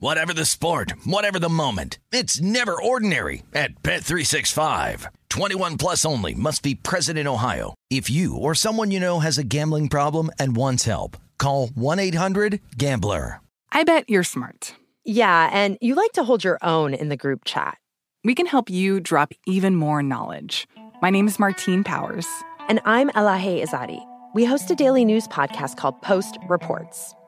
Whatever the sport, whatever the moment. It's never ordinary at Bet365. 21 plus only must be present in Ohio. If you or someone you know has a gambling problem and wants help, call 1-800-GAMBLER. I bet you're smart. Yeah, and you like to hold your own in the group chat. We can help you drop even more knowledge. My name is Martine Powers. And I'm Elahe Izadi. We host a daily news podcast called Post Reports.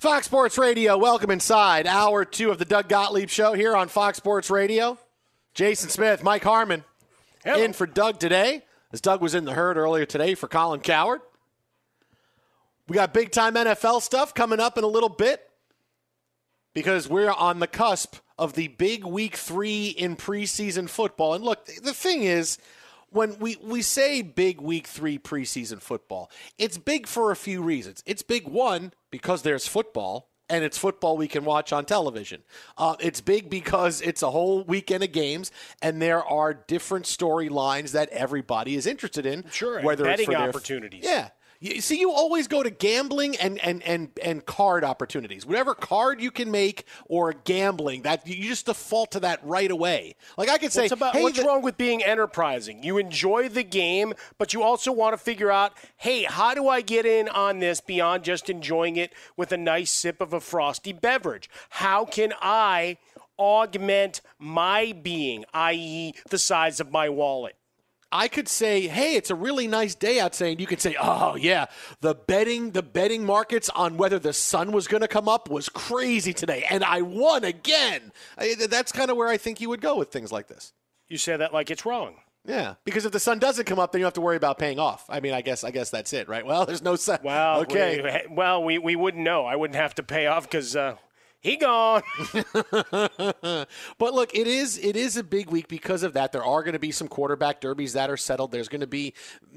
Fox Sports Radio, welcome inside hour two of the Doug Gottlieb Show here on Fox Sports Radio. Jason Smith, Mike Harmon, in for Doug today, as Doug was in the herd earlier today for Colin Cowherd. We got big time NFL stuff coming up in a little bit because we're on the cusp of the big week three in preseason football. And look, the thing is, when we, we say big week three preseason football, it's big for a few reasons. It's big, one, because there's football. And it's football we can watch on television. Uh, it's big because it's a whole weekend of games, and there are different storylines that everybody is interested in. Sure, whether it's betting for their- opportunities. Yeah, you, see, you always go to gambling and, and, and, and card opportunities. Whatever card you can make or gambling, that you just default to that right away. Like I could say, what's, about, hey, what's the- wrong with being enterprising? You enjoy the game, but you also want to figure out, hey, how do I get in on this beyond just enjoying it with a nice sip of a frosty beverage? How can I augment my being, i.e., the size of my wallet? I could say, hey, it's a really nice day outside. And you could say, oh yeah, the betting, the betting markets on whether the sun was going to come up was crazy today, and I won again. I, that's kind of where I think you would go with things like this. You say that like it's wrong. Yeah, because if the sun doesn't come up, then you have to worry about paying off. I mean, I guess, I guess that's it, right? Well, there's no sun. Well, okay. we, well, we, we wouldn't know. I wouldn't have to pay off because uh, he gone. but look, it is it is a big week because of that. There are going to be some quarterback derbies that are settled. There's going to be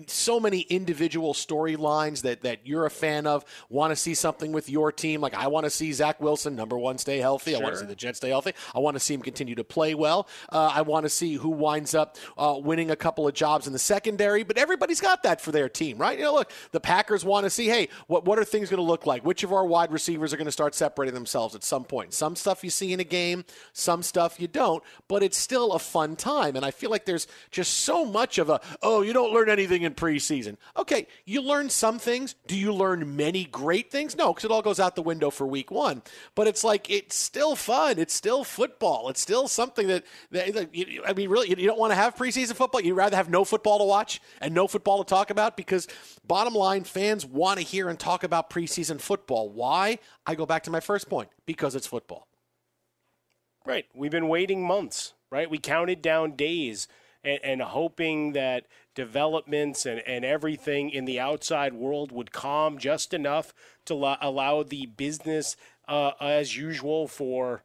so many individual storylines that that you're a fan of. Want to see something with your team? Like I want to see Zach Wilson, number one, stay healthy. Sure. I want to see the Jets stay healthy. I want to see him continue to play well. Uh, I want to see who winds up uh, winning a couple of jobs in the secondary. But everybody's got that for their team, right? You know, look, the Packers want to see, hey, what what are things going to look like? Which of our wide receivers are going to start separating themselves at some point? Some stuff you see in a game, some stuff you don't, but it's still a fun time. And I feel like there's just so much of a, oh, you don't learn anything in preseason. Okay, you learn some things. Do you learn many great things? No, because it all goes out the window for week one. But it's like, it's still fun. It's still football. It's still something that, that, you, I mean, really, you don't want to have preseason football. You'd rather have no football to watch and no football to talk about because, bottom line, fans want to hear and talk about preseason football. Why? I go back to my first point because it's football. Right. We've been waiting months, right? We counted down days and, and hoping that developments and, and everything in the outside world would calm just enough to lo- allow the business uh, as usual for,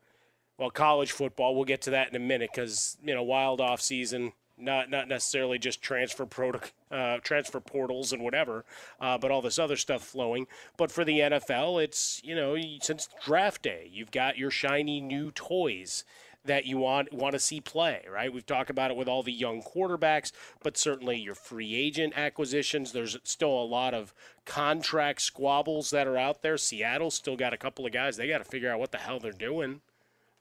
well, college football. We'll get to that in a minute because, you know, wild off season not not necessarily just transfer product, uh, transfer portals and whatever, uh, but all this other stuff flowing. But for the NFL, it's you know since draft day, you've got your shiny new toys that you want want to see play, right? We've talked about it with all the young quarterbacks, but certainly your free agent acquisitions. There's still a lot of contract squabbles that are out there. Seattle's still got a couple of guys. They got to figure out what the hell they're doing.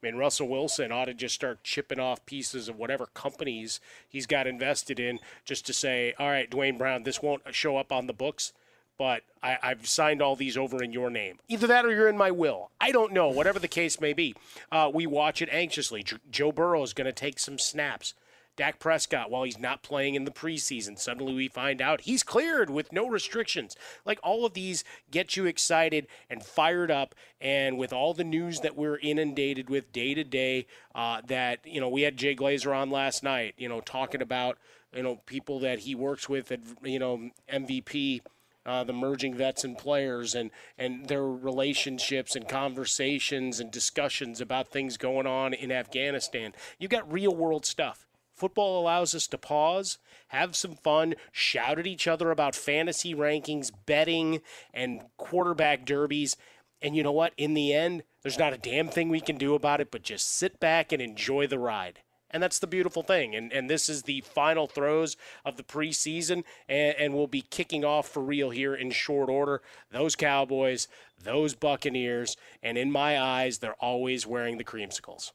I mean, Russell Wilson ought to just start chipping off pieces of whatever companies he's got invested in just to say, all right, Duane Brown, this won't show up on the books, but I, have signed all these over in your name. Either that or you're in my will. I don't know. Whatever the case may be, uh, we watch it anxiously. J- Joe Burrow is going to take some snaps. Dak Prescott, while he's not playing in the preseason, suddenly we find out he's cleared with no restrictions. Like all of these get you excited and fired up. And with all the news that we're inundated with day to day, uh, that, you know, we had Jay Glazer on last night, you know, talking about, you know, people that he works with at, you know, MVP. Uh, the merging vets and players and, and their relationships and conversations and discussions about things going on in Afghanistan. You've got real world stuff. Football allows us to pause, have some fun, shout at each other about fantasy rankings, betting, and quarterback derbies. And you know what? In the end, there's not a damn thing we can do about it but just sit back and enjoy the ride. And that's the beautiful thing. And, and this is the final throes of the preseason, and, and we'll be kicking off for real here in short order. Those Cowboys, those Buccaneers, and in my eyes, they're always wearing the creamsicles.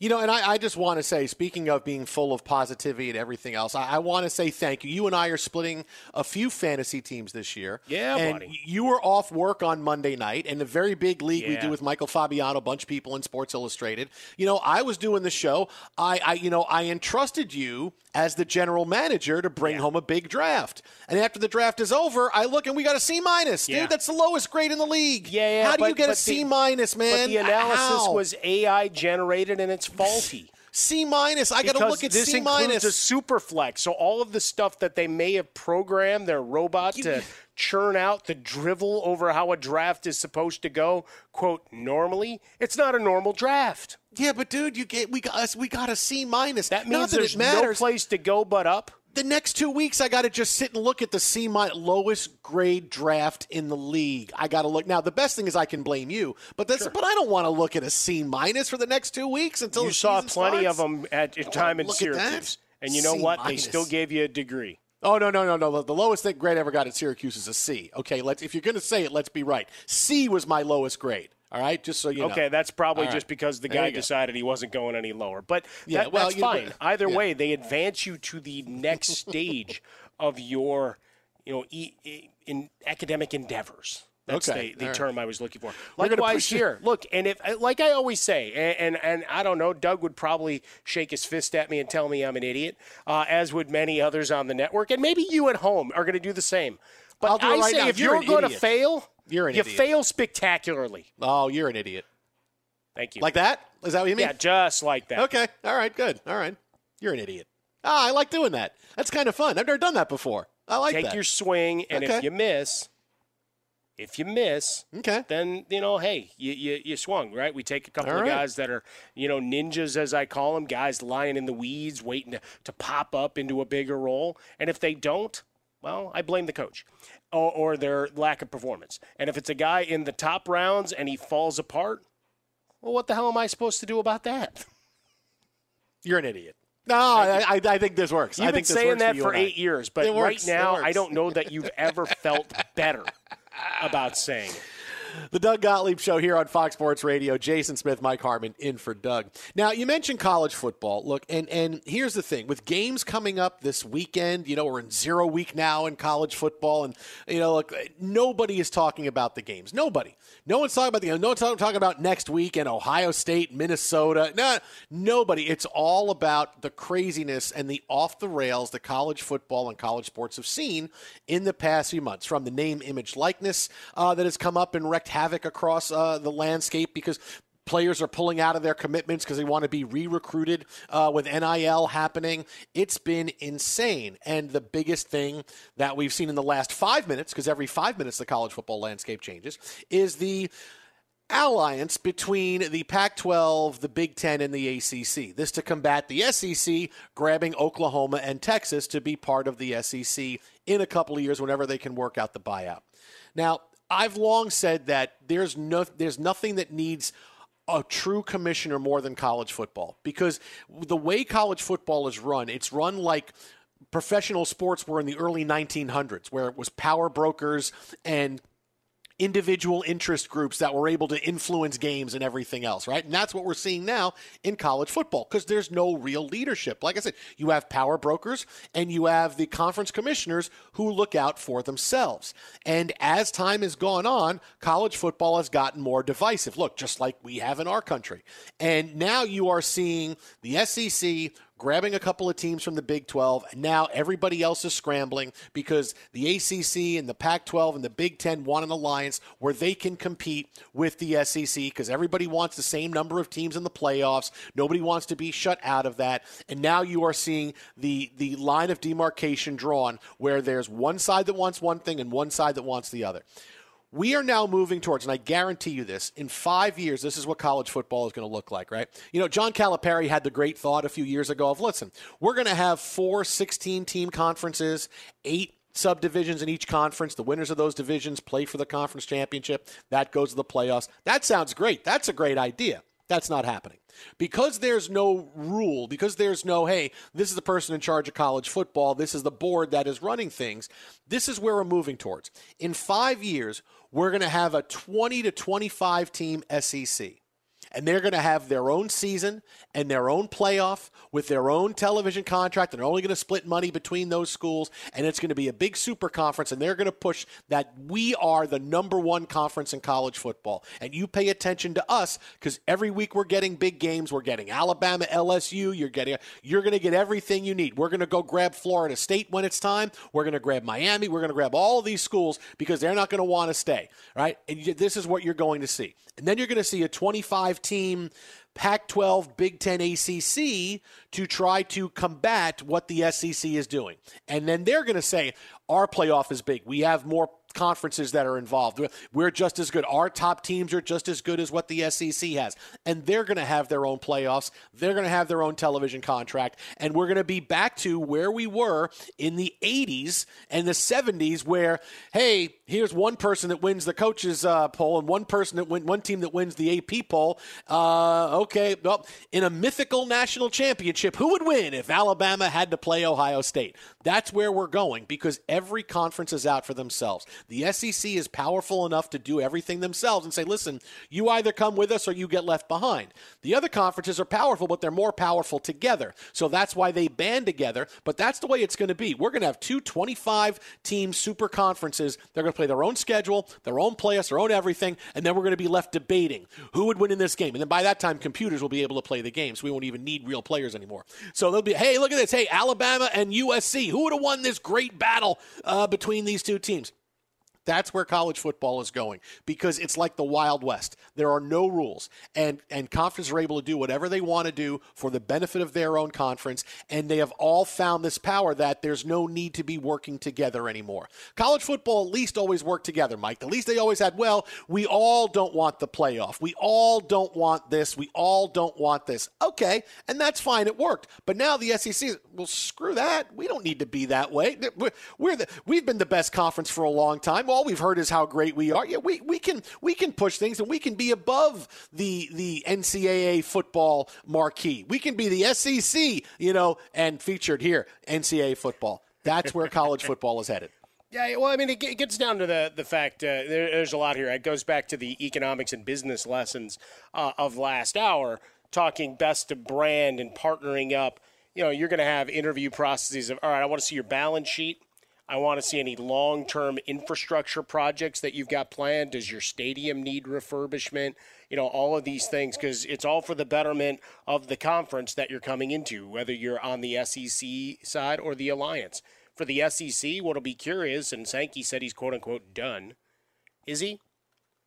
You know, and I, I just want to say, speaking of being full of positivity and everything else, I, I, want to say thank you. You and I are splitting a few fantasy teams this year. Yeah, and buddy. You were off work on Monday night, and the very big league yeah. we do with Michael Fabiano, a bunch of people in Sports Illustrated. You know, I was doing the show. I, I you know, I entrusted you as the general manager to bring yeah. home a big draft. And after the draft is over, I look and we got a C minus, dude. Yeah. That's the lowest grade in the league. Yeah, yeah How do but, you get a C minus, man? But the analysis How? was AI generated and it's faulty. C minus. I got to look at this C minus. It's a super flex. So all of the stuff that they may have programmed their robot you, to churn out the drivel over how a draft is supposed to go, quote normally, it's not a normal draft. Yeah, but dude, you get we got us. we got a C minus. That means that there's no place to go but up the next two weeks, I got to just sit and look at the C minus lowest grade draft in the league. I got to look now. The best thing is I can blame you, but that's sure. but I don't want to look at a C minus for the next two weeks until you saw plenty starts. of them at your time in Syracuse, and you know C what? They still gave you a degree. Oh no no no no! The lowest grade I ever got at Syracuse is a C. Okay, let's if you're going to say it, let's be right. C was my lowest grade. All right, just so you know. Okay, that's probably just because the guy decided he wasn't going any lower. But yeah, that, well, that's fine. Know, Either yeah. way, they advance you to the next stage of your, you know, e- e- in academic endeavors. That's okay. the, the term right. I was looking for. Likewise here, look, and if like I always say, and, and, and I don't know, Doug would probably shake his fist at me and tell me I'm an idiot, uh, as would many others on the network, and maybe you at home are going to do the same. But I right say, now. if you're, you're going to fail, you're an you idiot. fail spectacularly. Oh, you're an idiot. Thank you. Like that? Is that what you mean? Yeah, just like that. Okay. All right. Good. All right. You're an idiot. Ah, I like doing that. That's kind of fun. I've never done that before. I like that. Take that. your swing, and okay. if you miss, If you miss, okay. then you know, hey, you, you, you swung right. We take a couple All of right. guys that are you know ninjas, as I call them, guys lying in the weeds, waiting to, to pop up into a bigger role. And if they don't, well, I blame the coach or, or their lack of performance. And if it's a guy in the top rounds and he falls apart, well, what the hell am I supposed to do about that? You're an idiot. No, I, I, I think this works. You've I been think this saying works that for eight years, but right now. I don't know that you've ever felt better about saying it. The Doug Gottlieb Show here on Fox Sports Radio. Jason Smith, Mike Harmon in for Doug. Now, you mentioned college football. Look, and, and here's the thing with games coming up this weekend, you know, we're in zero week now in college football. And, you know, look, nobody is talking about the games. Nobody. No one's talking about the games. No one's talking about next week in Ohio State, Minnesota. No, nobody. It's all about the craziness and the off the rails that college football and college sports have seen in the past few months from the name, image, likeness uh, that has come up and havoc across uh, the landscape because players are pulling out of their commitments because they want to be re-recruited uh, with NIL happening. It's been insane. And the biggest thing that we've seen in the last five minutes, because every five minutes the college football landscape changes, is the alliance between the Pac 12, the Big Ten, and the ACC. This to combat the SEC grabbing Oklahoma and Texas to be part of the SEC in a couple of years whenever they can work out the buyout. Now, I've long said that there's no there's nothing that needs a true commissioner more than college football. Because the way college football is run, it's run like professional sports were in the early 1900s where it was power brokers and individual interest groups that were able to influence games and everything else, right? And that's what we're seeing now in college football because there's no real leadership. Like I said, you have power brokers and you have the conference commissioners who look out for themselves. And as time has gone on, college football has gotten more divisive. Look, just like we have in our country. And now you are seeing the SEC grabbing a couple of teams from the Big 12, and now everybody else is scrambling because the ACC and the Pac 12 and the Big 10 want an alliance where they can compete with the SEC because everybody wants the same number of teams in the playoffs. Nobody wants to be shut out of that. And now you are seeing the, the line of demarcation drawn where there's one side that wants one thing and one side that wants the other. We are now moving towards, and I guarantee you this, in five years, this is what college football is going to look like, right? You know, John Calipari had the great thought a few years ago of listen, we're going to have four 16 team conferences, eight subdivisions in each conference. The winners of those divisions play for the conference championship. That goes to the playoffs. That sounds great. That's a great idea. That's not happening. Because there's no rule, because there's no, hey, this is the person in charge of college football, this is the board that is running things, this is where we're moving towards. In five years, we're going to have a 20 to 25 team SEC. And they're going to have their own season and their own playoff with their own television contract. They're only going to split money between those schools. And it's going to be a big super conference. And they're going to push that we are the number one conference in college football. And you pay attention to us because every week we're getting big games. We're getting Alabama, LSU. You're getting, you're going to get everything you need. We're going to go grab Florida State when it's time. We're going to grab Miami. We're going to grab all these schools because they're not going to want to stay. Right? And you, this is what you're going to see. And then you're going to see a 25 team Pac 12, Big 10, ACC to try to combat what the SEC is doing. And then they're going to say, our playoff is big. We have more conferences that are involved. We're just as good. Our top teams are just as good as what the SEC has. And they're going to have their own playoffs. They're going to have their own television contract. And we're going to be back to where we were in the 80s and the 70s, where, hey, here's one person that wins the coaches uh, poll and one person that win, one team that wins the AP poll. Uh, okay, well, in a mythical national championship, who would win if Alabama had to play Ohio State? That's where we're going because every conference is out for themselves. The SEC is powerful enough to do everything themselves and say, listen, you either come with us or you get left behind. The other conferences are powerful, but they're more powerful together. So that's why they band together. But that's the way it's going to be. We're going to have two 25 team super conferences. They're going to play their own schedule, their own players, their own everything. And then we're going to be left debating who would win in this game. And then by that time, computers will be able to play the game. So we won't even need real players anymore. So they'll be, hey, look at this. Hey, Alabama and USC. Who would have won this great battle uh, between these two teams? That's where college football is going because it's like the Wild West. There are no rules, and and conferences are able to do whatever they want to do for the benefit of their own conference, and they have all found this power that there's no need to be working together anymore. College football at least always worked together, Mike. At least they always had. Well, we all don't want the playoff. We all don't want this. We all don't want this. Okay, and that's fine. It worked. But now the SEC, well, screw that. We don't need to be that way. We're, the, we've been the best conference for a long time all we've heard is how great we are. Yeah, we, we can we can push things and we can be above the the NCAA football marquee. We can be the SEC, you know, and featured here NCAA football. That's where college football is headed. Yeah, well, I mean, it, gets down to the the fact uh, there, there's a lot here. It goes back to the economics and business lessons uh, of last hour, talking best of brand and partnering up. You know, you're going to have interview processes of, all right, I want to see your balance sheet. I want to see any long term infrastructure projects that you've got planned. Does your stadium need refurbishment? You know, all of these things, because it's all for the betterment of the conference that you're coming into, whether you're on the SEC side or the Alliance. For the SEC, what'll be curious, and Sankey said he's quote unquote done, is he?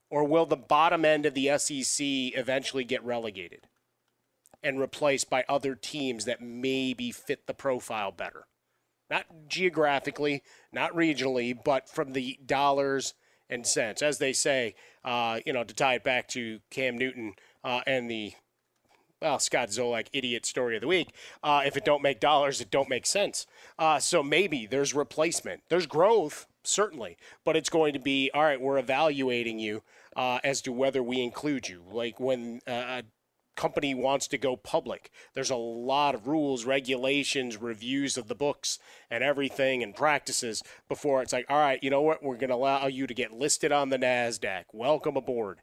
Or will the bottom end of the SEC eventually get relegated and replaced by other teams that maybe fit the profile better? Not geographically, not regionally, but from the dollars and cents. As they say, uh, you know, to tie it back to Cam Newton uh, and the well, Scott Zolak idiot story of the week. Uh, if it don't make dollars, it don't make sense. Uh, so maybe there's replacement. There's growth, certainly, but it's going to be all right. We're evaluating you uh, as to whether we include you. Like when uh, company wants to go public. There's a lot of rules, regulations, reviews of the books and everything and practices before it's like, all right, you know what? We're going to allow you to get listed on the NASDAQ. Welcome aboard.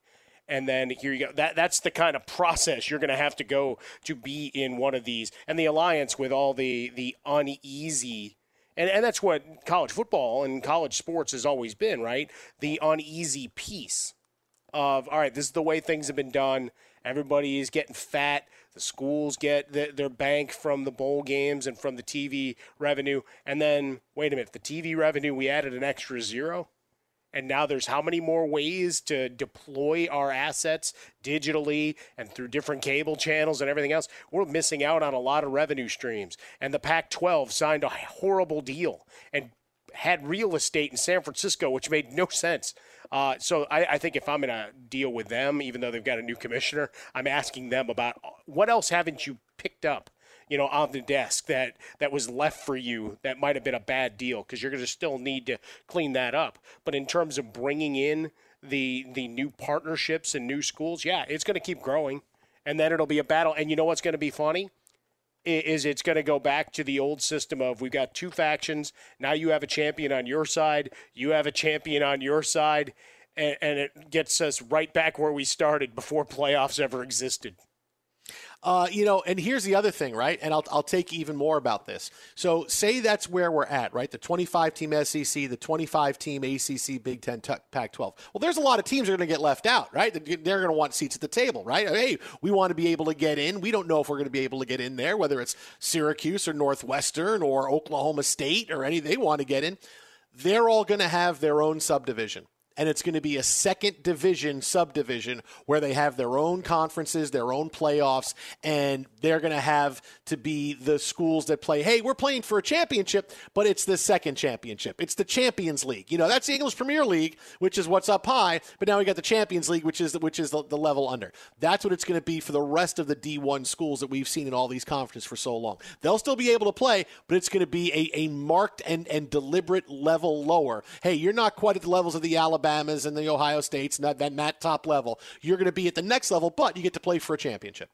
And then here you go. That that's the kind of process you're going to have to go to be in one of these. And the alliance with all the the uneasy and, and that's what college football and college sports has always been, right? The uneasy piece of all right, this is the way things have been done Everybody is getting fat. The schools get the, their bank from the bowl games and from the TV revenue. And then, wait a minute, the TV revenue, we added an extra zero. And now there's how many more ways to deploy our assets digitally and through different cable channels and everything else? We're missing out on a lot of revenue streams. And the Pac 12 signed a horrible deal and had real estate in San Francisco, which made no sense. Uh, so I, I, think if I'm going to deal with them, even though they've got a new commissioner, I'm asking them about what else haven't you picked up, you know, on the desk that that was left for you that might have been a bad deal because you're going to still need to clean that up. But in terms of bringing in the the new partnerships and new schools, yeah, it's going to keep growing, and then it'll be a battle. And you know what's going to be funny? Is it's going to go back to the old system of we've got two factions. Now you have a champion on your side, you have a champion on your side, and, and it gets us right back where we started before playoffs ever existed. Uh, you know, and here's the other thing, right? And I'll, I'll take even more about this. So, say that's where we're at, right? The 25 team SEC, the 25 team ACC, Big Ten, Pac 12. Well, there's a lot of teams that are going to get left out, right? They're going to want seats at the table, right? Hey, we want to be able to get in. We don't know if we're going to be able to get in there, whether it's Syracuse or Northwestern or Oklahoma State or any, they want to get in. They're all going to have their own subdivision and it's going to be a second division subdivision where they have their own conferences, their own playoffs, and they're going to have to be the schools that play, hey, we're playing for a championship, but it's the second championship. It's the Champions League. You know, that's the English Premier League, which is what's up high, but now we got the Champions League, which is the, which is the, the level under. That's what it's going to be for the rest of the D1 schools that we've seen in all these conferences for so long. They'll still be able to play, but it's going to be a, a marked and, and deliberate level lower. Hey, you're not quite at the levels of the Alabama Alabamas and the Ohio States, and that, that, that top level. You're going to be at the next level, but you get to play for a championship.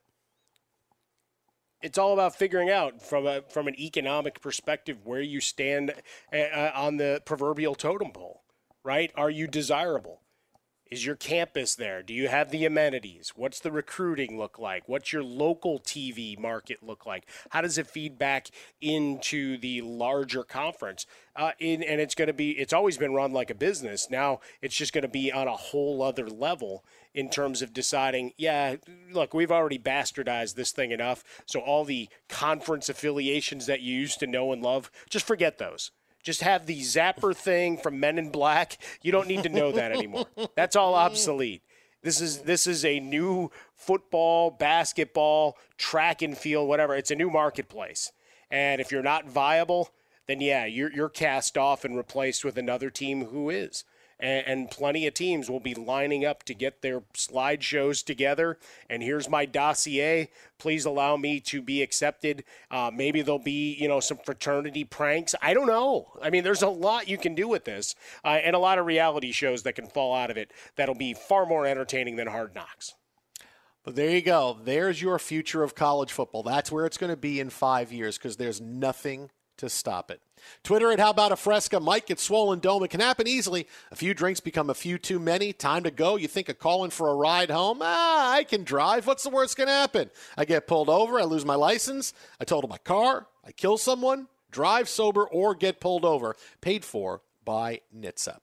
It's all about figuring out from a from an economic perspective where you stand uh, on the proverbial totem pole, right? Are you desirable? Is your campus there? Do you have the amenities? What's the recruiting look like? What's your local TV market look like? How does it feed back into the larger conference? Uh, in, and it's going to be, it's always been run like a business. Now it's just going to be on a whole other level in terms of deciding, yeah, look, we've already bastardized this thing enough. So all the conference affiliations that you used to know and love, just forget those just have the zapper thing from Men in Black. You don't need to know that anymore. That's all obsolete. This is this is a new football, basketball, track and field, whatever. It's a new marketplace. And if you're not viable, then yeah, you're you're cast off and replaced with another team who is and, and plenty of teams will be lining up to get their slideshows together. And here's my dossier. Please allow me to be accepted. Uh, maybe there'll be, you know, some fraternity pranks. I don't know. I mean, there's a lot you can do with this, uh, and a lot of reality shows that can fall out of it that'll be far more entertaining than Hard Knocks. But there you go. There's your future of college football. That's where it's going to be in five years because there's nothing to stop it. Twitter at How About a Fresca might get swollen dome. It can happen easily. A few drinks become a few too many. Time to go. You think of calling for a ride home? Ah, I can drive. What's the worst to happen? I get pulled over. I lose my license. I total my car. I kill someone. Drive sober or get pulled over. Paid for by NHTSA.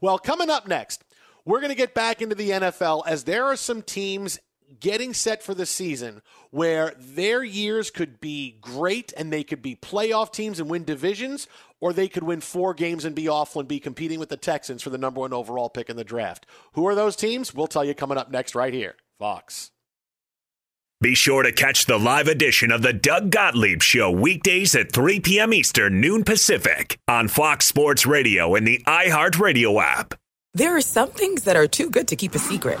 Well, coming up next, we're going to get back into the NFL as there are some teams getting set for the season where their years could be great and they could be playoff teams and win divisions, or they could win four games and be awful and be competing with the Texans for the number one overall pick in the draft. Who are those teams? We'll tell you coming up next, right here. Fox. Be sure to catch the live edition of the Doug Gottlieb Show weekdays at 3 p.m. Eastern, noon Pacific on Fox Sports Radio and the iHeartRadio app. There are some things that are too good to keep a secret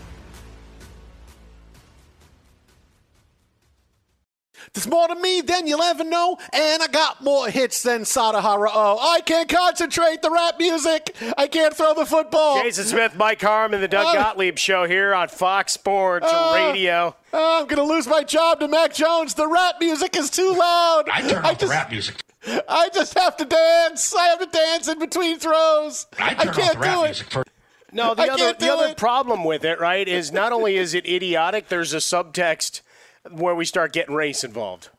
There's more to me than you'll ever know, and I got more hits than Sadaharu. Oh, I can't concentrate. The rap music. I can't throw the football. Jason Smith, Mike Harmon, the Doug Uh, Gottlieb Show here on Fox Sports Uh, Radio. Oh, I'm gonna lose my job to Mac Jones. The rap music is too loud. I turn off the rap music. I just have to dance. I have to dance in between throws. I turn off can't the rap do it. music first. No, the I other can't the do other problem with it, right, is not only is it idiotic, there's a subtext where we start getting race involved.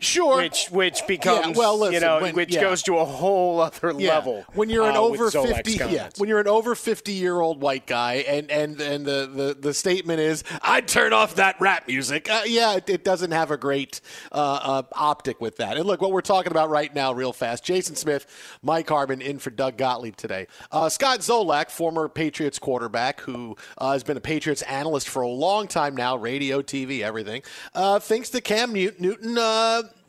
Sure. Which which becomes well, listen, you know when- which yeah. goes to a whole other Yeah. level. When you're an uh, over fifty, yeah, when you're an over fifty year old white guy, and and and the the, the statement is, "I'd turn off that rap music." Uh, yeah, it, it doesn't have a great uh, uh, optic with that. And look, what we're talking about right now, real fast. Jason Smith, Mike Harmon, in for Doug Gottlieb today. Uh, Scott Zolak, former Patriots quarterback, who uh, has been a Patriots analyst for a long time now, radio, TV, everything, uh, thinks that Cam Newt- Newton.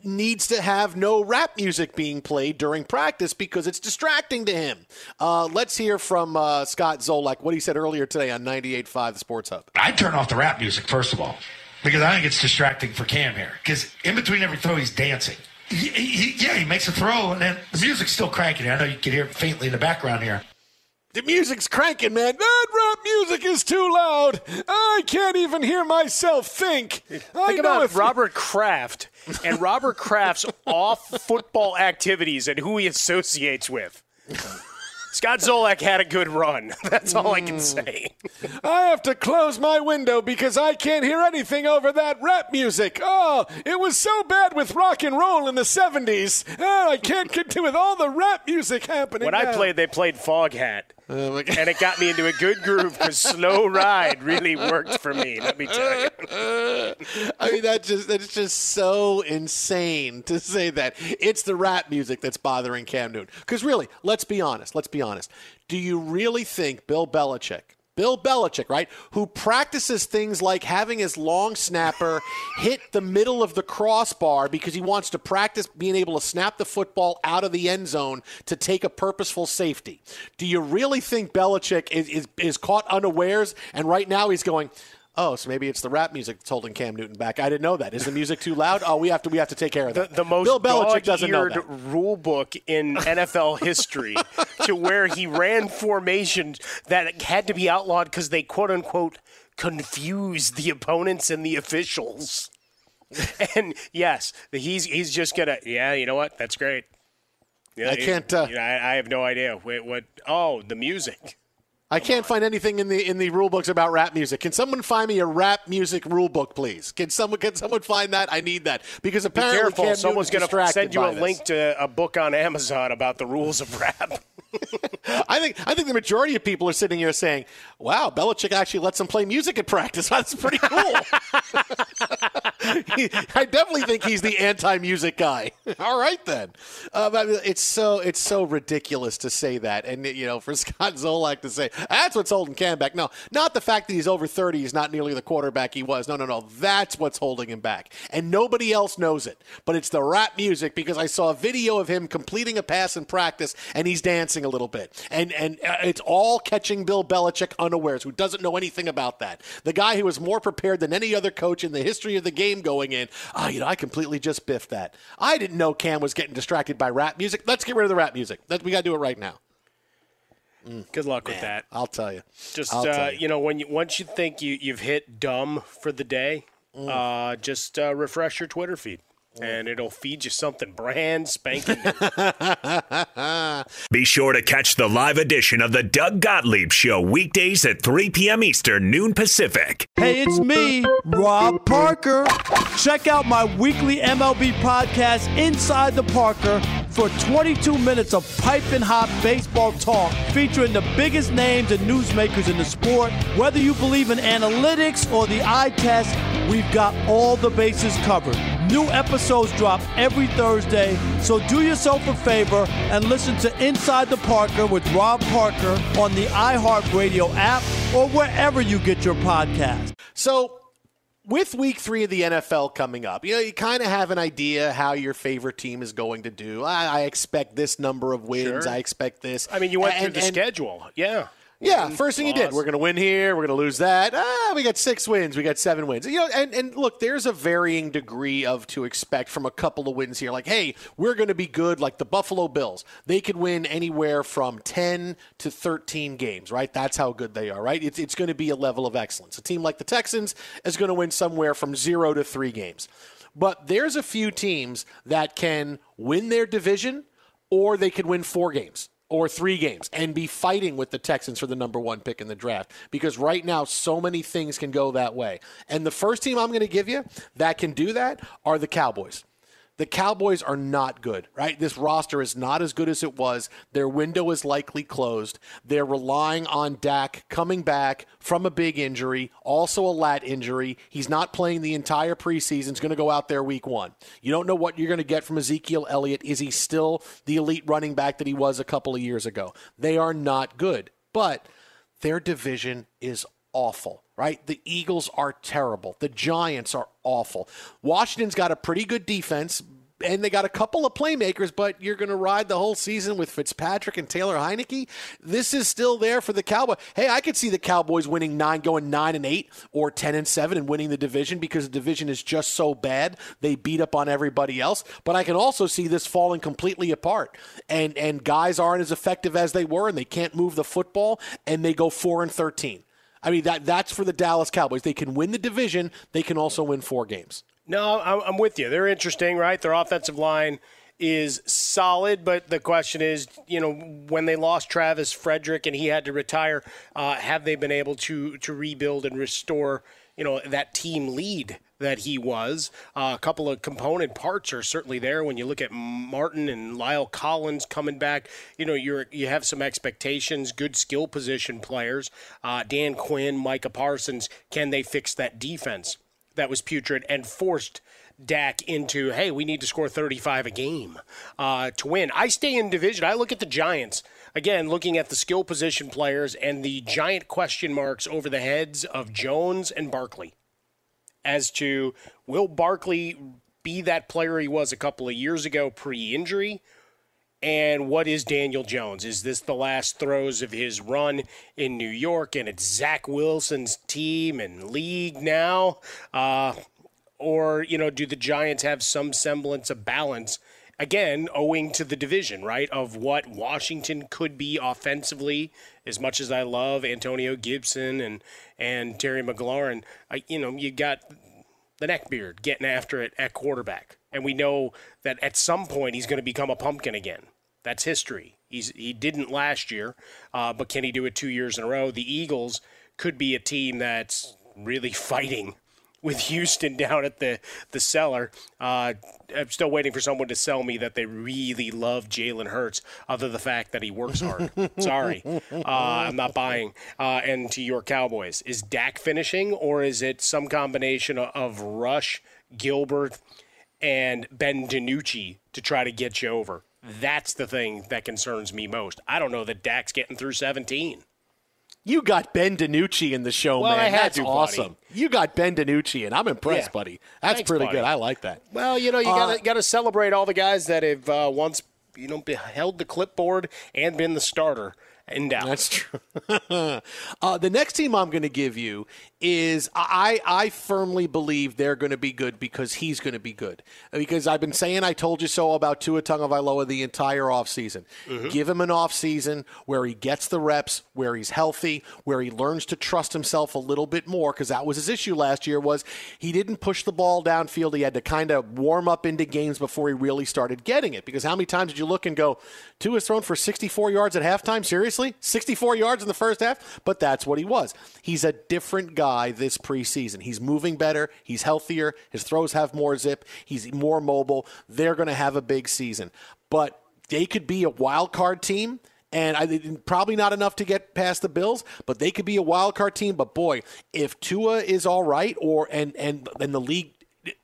Needs to have no rap music being played during practice because it's distracting to him. Uh, let's hear from uh, Scott Zolak what he said earlier today on 98.5 The Sports Hub. I turn off the rap music first of all because I think it's distracting for Cam here. Because in between every throw, he's dancing. He, he, yeah, he makes a throw, and then the music's still cranking. I know you can hear it faintly in the background here. The music's cranking, man. That rap music is too loud. I can't even hear myself think. I Think know about if Robert Kraft and Robert Kraft's off football activities and who he associates with. Scott Zolak had a good run. That's all I can Mm. say. I have to close my window because I can't hear anything over that rap music. Oh, it was so bad with rock and roll in the 70s. Oh, I can't get to with all the rap music happening. When I now. played, they played Foghat. Oh, and it got me into a good groove because Slow Ride really worked for me, let me tell you. I mean, that just that's just so insane to say that it's the rap music that's bothering Cam Newton. Because really, let's be honest. Let's be honest. Do you really think Bill Belichick? Bill Belichick, right, who practices things like having his long snapper hit the middle of the crossbar because he wants to practice being able to snap the football out of the end zone to take a purposeful safety. Do you really think Belichick is, is, is caught unawares and right now he's going, Oh, so maybe it's the rap music that's holding Cam Newton back. I didn't know that. Is the music too loud? Oh, we have to we have to take care of that. the most Bill Belichick doesn't know that. rule book in NFL history to where he ran formations that had to be outlawed because they quote unquote confused the opponents and the officials. And yes, he's he's just gonna yeah, you know what? That's great. Yeah, I can't, uh, you know, I, I have no idea. What? Oh, the music. I can't find anything in the in the rule books about rap music. Can someone find me a rap music rule book, please? Can someone can someone find that? I need that because Be apparently careful. Cam Someone's going to send you a link to a book on Amazon about the rules of rap. I think I think the majority of people are sitting here saying, "Wow, Belichick actually lets him play music at practice. That's pretty cool." I definitely think he's the anti-music guy. All right then, uh, it's so it's so ridiculous to say that, and you know, for Scott Zolak to say that's what's holding Cam back. No, not the fact that he's over thirty. He's not nearly the quarterback he was. No, no, no. That's what's holding him back, and nobody else knows it. But it's the rap music because I saw a video of him completing a pass in practice, and he's dancing a little bit, and and uh, it's all catching Bill Belichick unawares, who doesn't know anything about that. The guy who was more prepared than any other coach in the history of the game going in. Oh, you know, I completely just biffed that. I didn't know Cam was getting distracted by rap music. Let's get rid of the rap music. That, we got to do it right now. Good luck with that. I'll tell you. Just tell uh, you. you know, when you once you think you you've hit dumb for the day, uh, just uh, refresh your Twitter feed, and it'll feed you something brand spanking. new. Be sure to catch the live edition of the Doug Gottlieb Show weekdays at 3 p.m. Eastern, noon Pacific. Hey, it's me, Rob Parker. Check out my weekly MLB podcast, Inside the Parker, for 22 minutes of piping hot baseball talk featuring the biggest names and newsmakers in the sport. Whether you believe in analytics or the eye test, we've got all the bases covered. New episodes drop every Thursday, so do yourself a favor and listen to Inside the Parker with Rob Parker on the iHeartRadio app or wherever you get your podcast. So, with week three of the NFL coming up, you know, you kind of have an idea how your favorite team is going to do. I, I expect this number of wins. Sure. I expect this. I mean, you went And- through the and- schedule, yeah. Yeah, Win, first thing you did. We're going to win here. We're going to lose that. Ah, we got six wins. We got seven wins. You know, and, and look, there's a varying degree of to expect from a couple of wins here. Like, hey, we're going to be good. Like the Buffalo Bills, they could win anywhere from 10 to 13 games, right? That's how good they are, right? It's, it's going to be a level of excellence. A team like the Texans is going to win somewhere from zero to three games. But there's a few teams that can win their division or they could win four games or three games and be fighting with the Texans for the number one pick in the draft. Because right now, so many things can go that way. And the first team I'm going to give you that can do that are the Cowboys. The Cowboys are not good, right? This roster is not as good as it was. Their window is likely closed. They're relying on Dak coming back from a big injury, also a lat injury. He's not playing the entire preseason. He's going to go out there week one. You don't know what you're going to get from Ezekiel Elliott. Is he still the elite running back that he was a couple of years ago? They are not good, but their division is awful, right? The Eagles are terrible. The Giants are awful. Washington's got a pretty good defense. And they got a couple of playmakers, but you're going to ride the whole season with Fitzpatrick and Taylor Heinicke. This is still there for the Cowboys. Hey, I could see the Cowboys winning nine, going nine and eight, or ten and seven, and winning the division because the division is just so bad they beat up on everybody else. But I can also see this falling completely apart, and and guys aren't as effective as they were, and they can't move the football, and they go four and thirteen. I mean that that's for the Dallas Cowboys. They can win the division. They can also win four games. No, I'm with you. They're interesting, right? Their offensive line is solid, but the question is, you know, when they lost Travis Frederick and he had to retire, uh, have they been able to to rebuild and restore, you know, that team lead that he was? Uh, a couple of component parts are certainly there. When you look at Martin and La'el Collins coming back, you know, you're you have some expectations. Good skill position players, uh, Dan Quinn, Micah Parsons. Can they fix that defense? that was putrid and forced Dak into, hey, we need to score 35 a game uh, to win. I stay in division. I look at the Giants. Again, looking at the skill position players and the giant question marks over the heads of Jones and Barkley as to will Barkley be that player he was a couple of years ago pre injury? And what is Daniel Jones? Is this the last throes of his run in New York and it's Zach Wilson's team and league now? Uh, or, you know, do the Giants have some semblance of balance? Again, owing to the division, right? Of what Washington could be offensively, as much as I love Antonio Gibson and, and Terry McLaurin, I, you know, you got the neckbeard getting after it at quarterback. And we know that at some point he's going to become a pumpkin again. That's history. He's, he didn't last year, uh, but can he do it two years in a row? The Eagles could be a team that's really fighting with Houston down at the, the cellar. Uh, I'm still waiting for someone to sell me that they really love Jalen Hurts, other than the fact that he works hard. Sorry, uh, I'm not buying. Uh, and to your Cowboys, is Dak finishing, or is it some combination of Rush, Gilbert, and Ben DiNucci to try to get you over? That's the thing that concerns me most. I don't know that Dak's getting through 17. You got Ben DiNucci in the show, Well, man. That's to, buddy. awesome. You got Ben DiNucci, and I'm impressed, Yeah. buddy. That's Thanks, pretty buddy. good. I like that. Well, you know, you Uh, gotta gotta celebrate all the guys that have uh, once you know held the clipboard and been the starter in Dallas. That's true. uh, the next team I'm going to give you is I I firmly believe they're going to be good because he's going to be good. Because I've been saying I told you so about Tua Tagovailoa the entire offseason. Give him an offseason where he gets the reps, where he's healthy, where he learns to trust himself a little bit more because that was his issue last year was he didn't push the ball downfield. He had to kind of warm up into games before he really started getting it. Because how many times did you look and go, Tua's thrown for 64 yards at halftime? Seriously? 64 yards in the first half? But that's what he was. He's a different guy this preseason. He's moving better. He's healthier. His throws have more zip. He's more mobile. They're going to have a big season. But they could be a wild card team. And I, probably not enough to get past the Bills, but they could be a wild card team. But boy, if Tua is all right, or and and and the league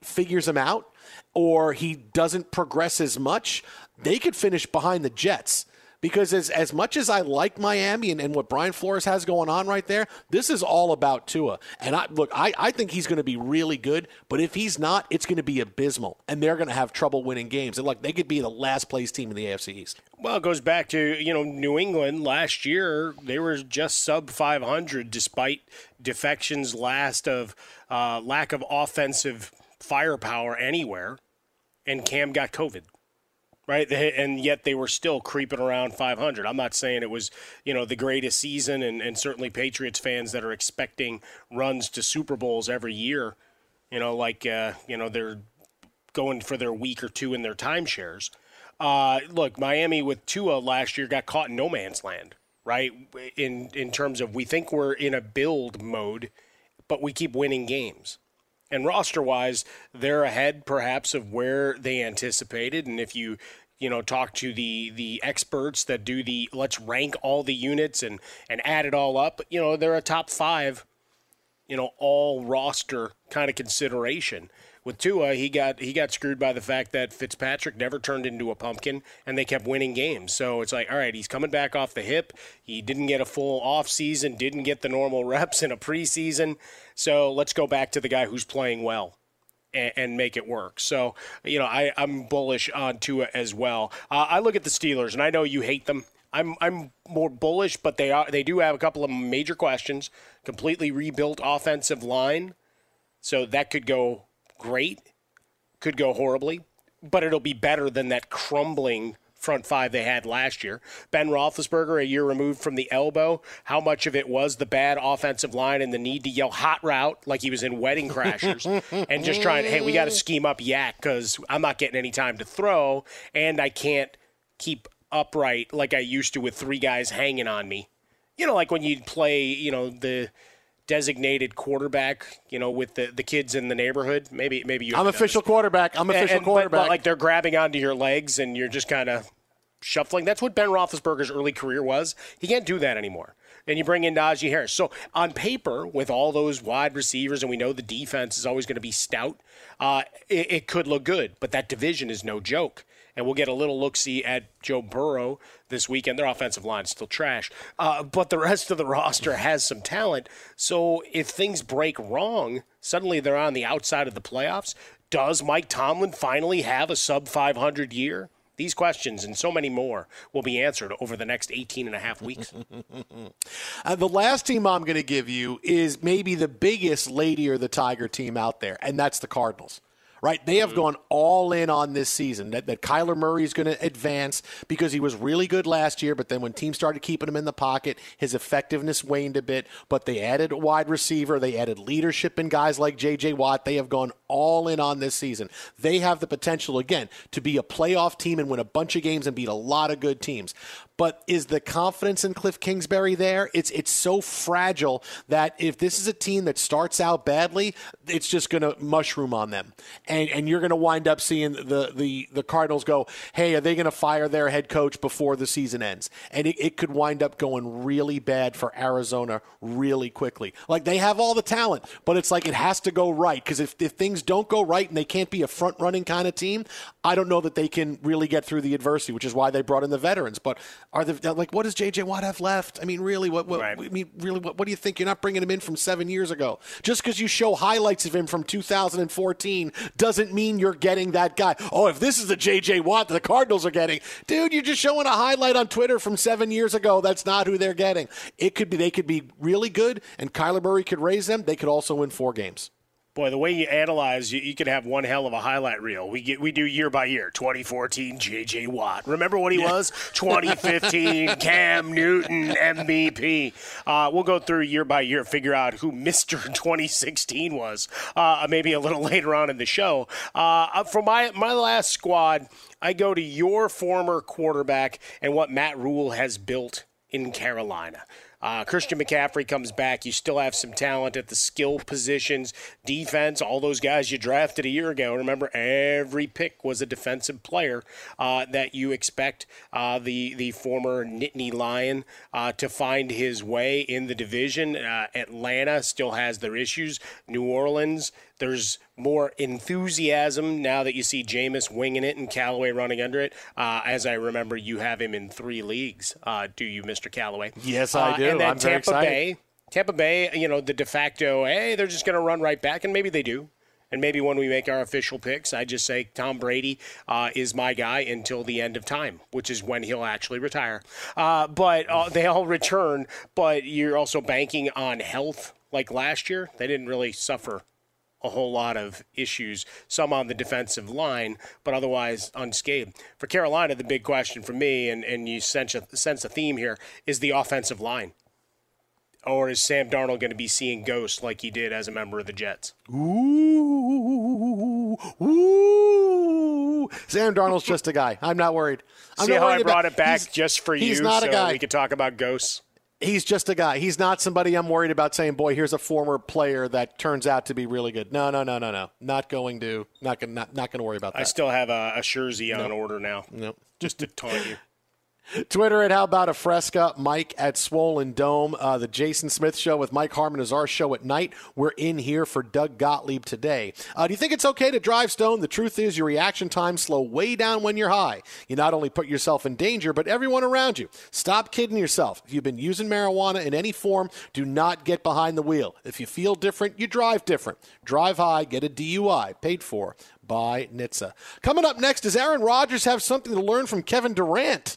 figures him out, or he doesn't progress as much, they could finish behind the Jets because as as much as I like Miami and, and what Brian Flores has going on right there, this is all about Tua. And I look, I, I think he's going to be really good, but if he's not, it's going to be abysmal, and they're going to have trouble winning games. And look, they could be the last place team in the AFC East. Well, it goes back to you know New England last year. They were just sub 500 despite defections, last of uh, lack of offensive firepower anywhere, and Cam got COVID right? And yet they were still creeping around 500. I'm not saying it was, you know, the greatest season, and, and certainly Patriots fans that are expecting runs to Super Bowls every year, you know, like, uh, you know, they're going for their week or two in their timeshares. Uh, look, Miami with Tua last year got caught in no man's land, right? In in terms of we think we're in a build mode, but we keep winning games. And roster wise, they're ahead perhaps of where they anticipated. And if you you know talk to the the experts that do the let's rank all the units and and add it all up you know they're a top five you know all roster kind of consideration with Tua, he got he got screwed by the fact that Fitzpatrick never turned into a pumpkin, and they kept winning games. So it's like, all right, he's coming back off the hip. He didn't get a full off season, didn't get the normal reps in a preseason. So let's go back to the guy who's playing well and, make it work. So you know, I, I'm bullish on Tua as well. Uh, I look at the Steelers, and I know you hate them. I'm I'm more bullish, but they are they do have a couple of major questions. Completely rebuilt offensive line, so that could go great, could go horribly, but it'll be better than that crumbling front five they had last year. Ben Roethlisberger, a year removed from the elbow, how much of it was the bad offensive line and the need to yell hot route like he was in Wedding Crashers and just trying, hey, we got to scheme up YAC because I'm not getting any time to throw and I can't keep upright like I used to with three guys hanging on me. You know, like when you play, you know, the – designated quarterback, you know, with the, the kids in the neighborhood. Maybe maybe you. I'm official noticed. quarterback. I'm official and, and, quarterback. But, but, like they're grabbing onto your legs and you're just kind of shuffling. That's what Ben Roethlisberger's early career was. He can't do that anymore. And you bring in Najee Harris. So on paper, with all those wide receivers, and we know the defense is always going to be stout, uh, it, it could look good. But that division is no joke and we'll get a little look see at Joe Burrow this weekend. Their offensive line is still trash, uh, but the rest of the roster has some talent. So if things break wrong, suddenly they're on the outside of the playoffs. Does Mike Tomlin finally have a sub 500 year? These questions and so many more will be answered over the next 18 and a half weeks. uh, the last team I'm going to give you is maybe the biggest Lady or the Tiger team out there, and that's the Cardinals right? They have mm-hmm. gone all in on this season that, that Kyler Murray is going to advance because he was really good last year, but then when teams started keeping him in the pocket, his effectiveness waned a bit. But they added a wide receiver, they added leadership in guys like J.J. Watt. They have gone all in on this season. They have the potential, again, to be a playoff team and win a bunch of games and beat a lot of good teams. But is the confidence in Cliff Kingsbury there? It's it's so fragile that if this is a team that starts out badly, it's just going to mushroom on them, and and you're going to wind up seeing the the the Cardinals go, hey, are they going to fire their head coach before the season ends? And it, it could wind up going really bad for Arizona really quickly. Like they have all the talent, but it's like it has to go right because if if things don't go right and they can't be a front running kind of team, I don't know that they can really get through the adversity, which is why they brought in the veterans. But are the like what does JJ Watt have left? I mean, really, what? what right. I mean, really, what, what do you think? You're not bringing him in from seven years ago. Just because you show highlights of him from 2014 doesn't mean you're getting that guy. Oh, if this is the JJ Watt that the Cardinals are getting, dude, you're just showing a highlight on Twitter from seven years ago. That's not who they're getting. It could be they could be really good, and Kyler Murray could raise them. They could also win four games boy, the way you analyze, you, you, could have one hell of a highlight reel. We get we do year by year. 2014, J.J. Watt. Remember what he yeah. was? 2015, Cam Newton, MVP. Uh, we'll go through year by year, figure out who Mister 2016 was. Uh, maybe a little later on in the show. Uh, for my my last squad, I go to your former quarterback and what Matt Rhule has built in Carolina. Uh, Christian McCaffrey comes back. You still have some talent at the skill positions, defense, all those guys you drafted a year ago. Remember, every pick was a defensive player uh, that you expect uh, the, the former Nittany Lion uh, to find his way in the division. Uh, Atlanta still has their issues. New Orleans, there's more enthusiasm now that you see Jameis winging it and Callaway running under it. Uh, as I remember, you have him in three leagues. Uh, do you, Mr. Callaway? Yes, I Uh, do. and then I'm very Tampa. Bay, Tampa Bay, you know, the de facto, hey, they're just going to run right back, and maybe they do. And maybe when we make our official picks, I just say Tom Brady uh, is my guy until the end of time, which is when he'll actually retire. Uh, but uh, they all return, but you're also banking on health. Like last year, they didn't really suffer a whole lot of issues, some on the defensive line, but otherwise unscathed. For Carolina, the big question for me, and, and you sense a, sense a theme here, is the offensive line. Or is Sam Darnold going to be seeing ghosts like he did as a member of the Jets? Ooh, ooh. Sam Darnold's just a guy. I'm not worried. I'm See not how I worried brought about- it back just for you so we could talk about ghosts? He's just a guy. He's not somebody I'm worried about saying, "Boy, here's a former player that turns out to be really good." No, no, no, no, no. Not going to. Not going. Not, not going to worry about that. I still have a, a on order now. Nope. Just to taunt you. Twitter at How About a Fresca, Mike at Swollen Dome. Uh, the Jason Smith Show with Mike Harmon is our show at night. We're in here for Doug Gottlieb today. Uh, do you think it's okay to drive stone? The truth is, your reaction times slow way down when you're high. You not only put yourself in danger, but everyone around you. Stop kidding yourself. If you've been using marijuana in any form, do not get behind the wheel. If you feel different, you drive different. Drive high, get a DUI, paid for by NHTSA. Coming up next, does Aaron Rodgers have something to learn from Kevin Durant?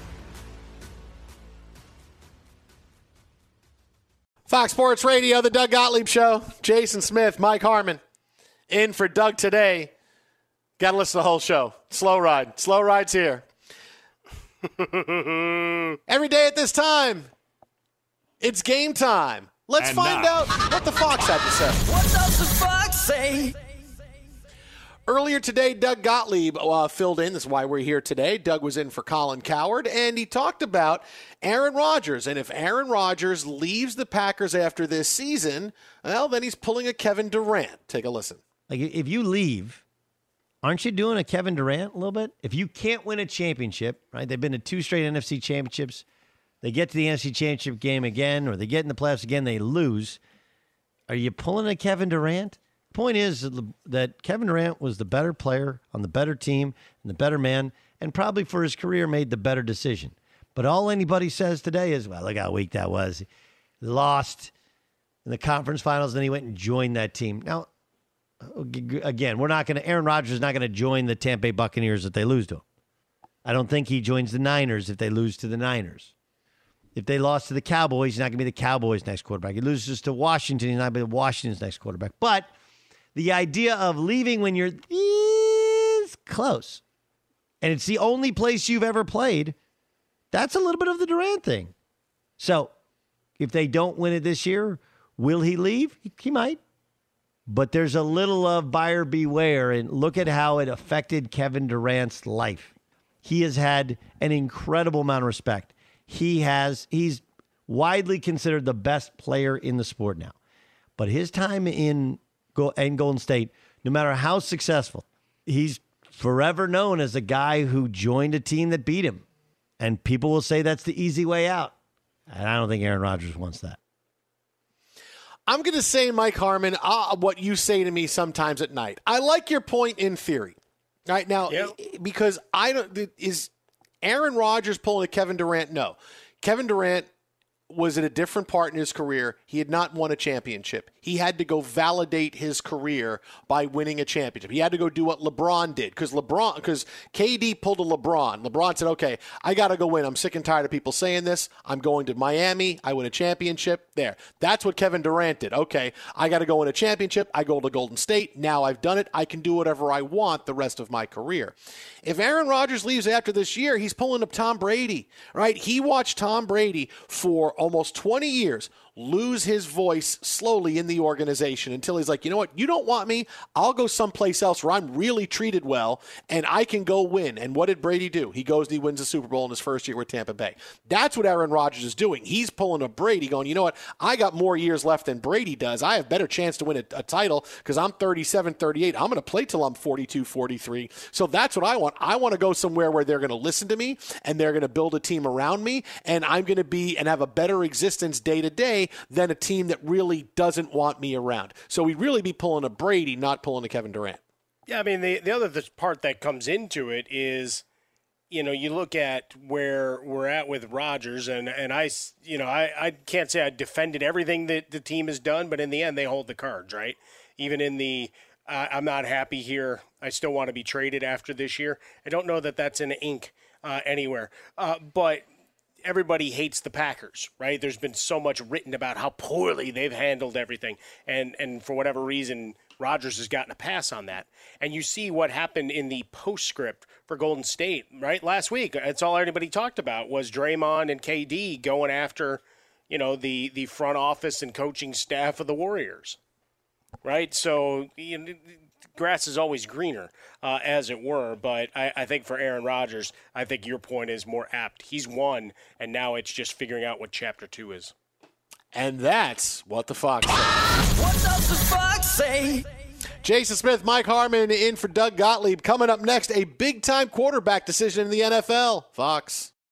Fox Sports Radio, the Doug Gottlieb Show. Jason Smith, Mike Harmon, in for Doug today. Got to listen to the whole show. Slow ride. Slow ride's here. Every day at this time, it's game time. Let's And find now- out what the Fox had to say. What does the fox say? Earlier today, Doug Gottlieb uh, filled in. This is why we're here today. Doug was in for Colin Cowherd, and he talked about Aaron Rodgers. And if Aaron Rodgers leaves the Packers after this season, well, then he's pulling a Kevin Durant. Take a listen. Like if you leave, aren't you doing a Kevin Durant a little bit? If you can't win a championship, right? They've been to two straight NFC championships. They get to the NFC championship game again, or they get in the playoffs again, they lose. Are you pulling a Kevin Durant? Point is that Kevin Durant was the better player on the better team and the better man, and probably for his career made the better decision. But all anybody says today is, well, look how weak that was. He lost in the conference finals, then he went and joined that team. Now, again, we're not going to. Aaron Rodgers is not going to join the Tampa Bay Buccaneers if they lose to him. I don't think he joins the Niners if they lose to the Niners. If they lost to the Cowboys, he's not going to be the Cowboys' next quarterback. He loses to Washington, he's not going to be Washington's next quarterback. But the idea of leaving when you're this close, and it's the only place you've ever played, that's a little bit of the Durant thing. So if they don't win it this year, will he leave? He, might. But there's a little of buyer beware, and look at how it affected Kevin Durant's life. He has had an incredible amount of respect. He has he's widely considered the best player in the sport now. But his time in Go- in Golden State, no matter how successful, he's forever known as a guy who joined a team that beat him. And people will say that's the easy way out. And I don't think Aaron Rodgers wants that. I'm going to say, Mike Harmon, uh, what you say to me sometimes at night. I like your point in theory. Right now, because I don't is Aaron Rodgers pulling a Kevin Durant? No, Kevin Durant was at a different part in his career. He had not won a championship. He had to go validate his career by winning a championship. He had to go do what LeBron did because LeBron, because KD pulled a LeBron. LeBron said, "Okay, I got to go win. I'm sick and tired of people saying this. I'm going to Miami. I win a championship there. That's what Kevin Durant did. Okay, I got to go win a championship. I go to Golden State. Now I've done it. I can do whatever I want the rest of my career. If Aaron Rodgers leaves after this year, he's pulling up Tom Brady, right? He watched Tom Brady for almost 20 years lose his voice slowly in the organization until he's like, you know what, you don't want me. I'll go someplace else where I'm really treated well and I can go win. And what did Brady do? He goes and he wins the Super Bowl in his first year with Tampa Bay. That's what Aaron Rodgers is doing. He's pulling a Brady, going, you know what, I got more years left than Brady does. I have better chance to win a, a title because I'm 37, 38. I'm going to play till I'm 42, 43. So that's what I want. I want to go somewhere where they're going to listen to me and they're going to build a team around me and I'm going to be and have a better existence day to day than a team that really doesn't want me around. So we'd really be pulling a Brady, not pulling a Kevin Durant. Yeah, I mean the the other th- part that comes into it is, you know, you look at where we're at with Rodgers, and and I, you know, I I can't say I defended everything that the team has done, but in the end they hold the cards, right? Even in the uh, I'm not happy here. I still want to be traded after this year. I don't know that that's in ink uh, anywhere, uh, but everybody hates the Packers, right? There's been so much written about how poorly they've handled everything, and and for whatever reason, Rodgers has gotten a pass on that. And you see what happened in the postscript for Golden State, right? Last week, that's all anybody talked about was Draymond and KD going after, you know, the the front office and coaching staff of the Warriors, right? So you know, grass is always greener, uh, as it were. But I, I think for Aaron Rodgers, I think your point is more apt. He's won, and now it's just figuring out what chapter two is. And that's what the Fox said. What does the fox say? Jason Smith, Mike Harmon in for Doug Gottlieb. Coming up next, a big time quarterback decision in the NFL. Fox.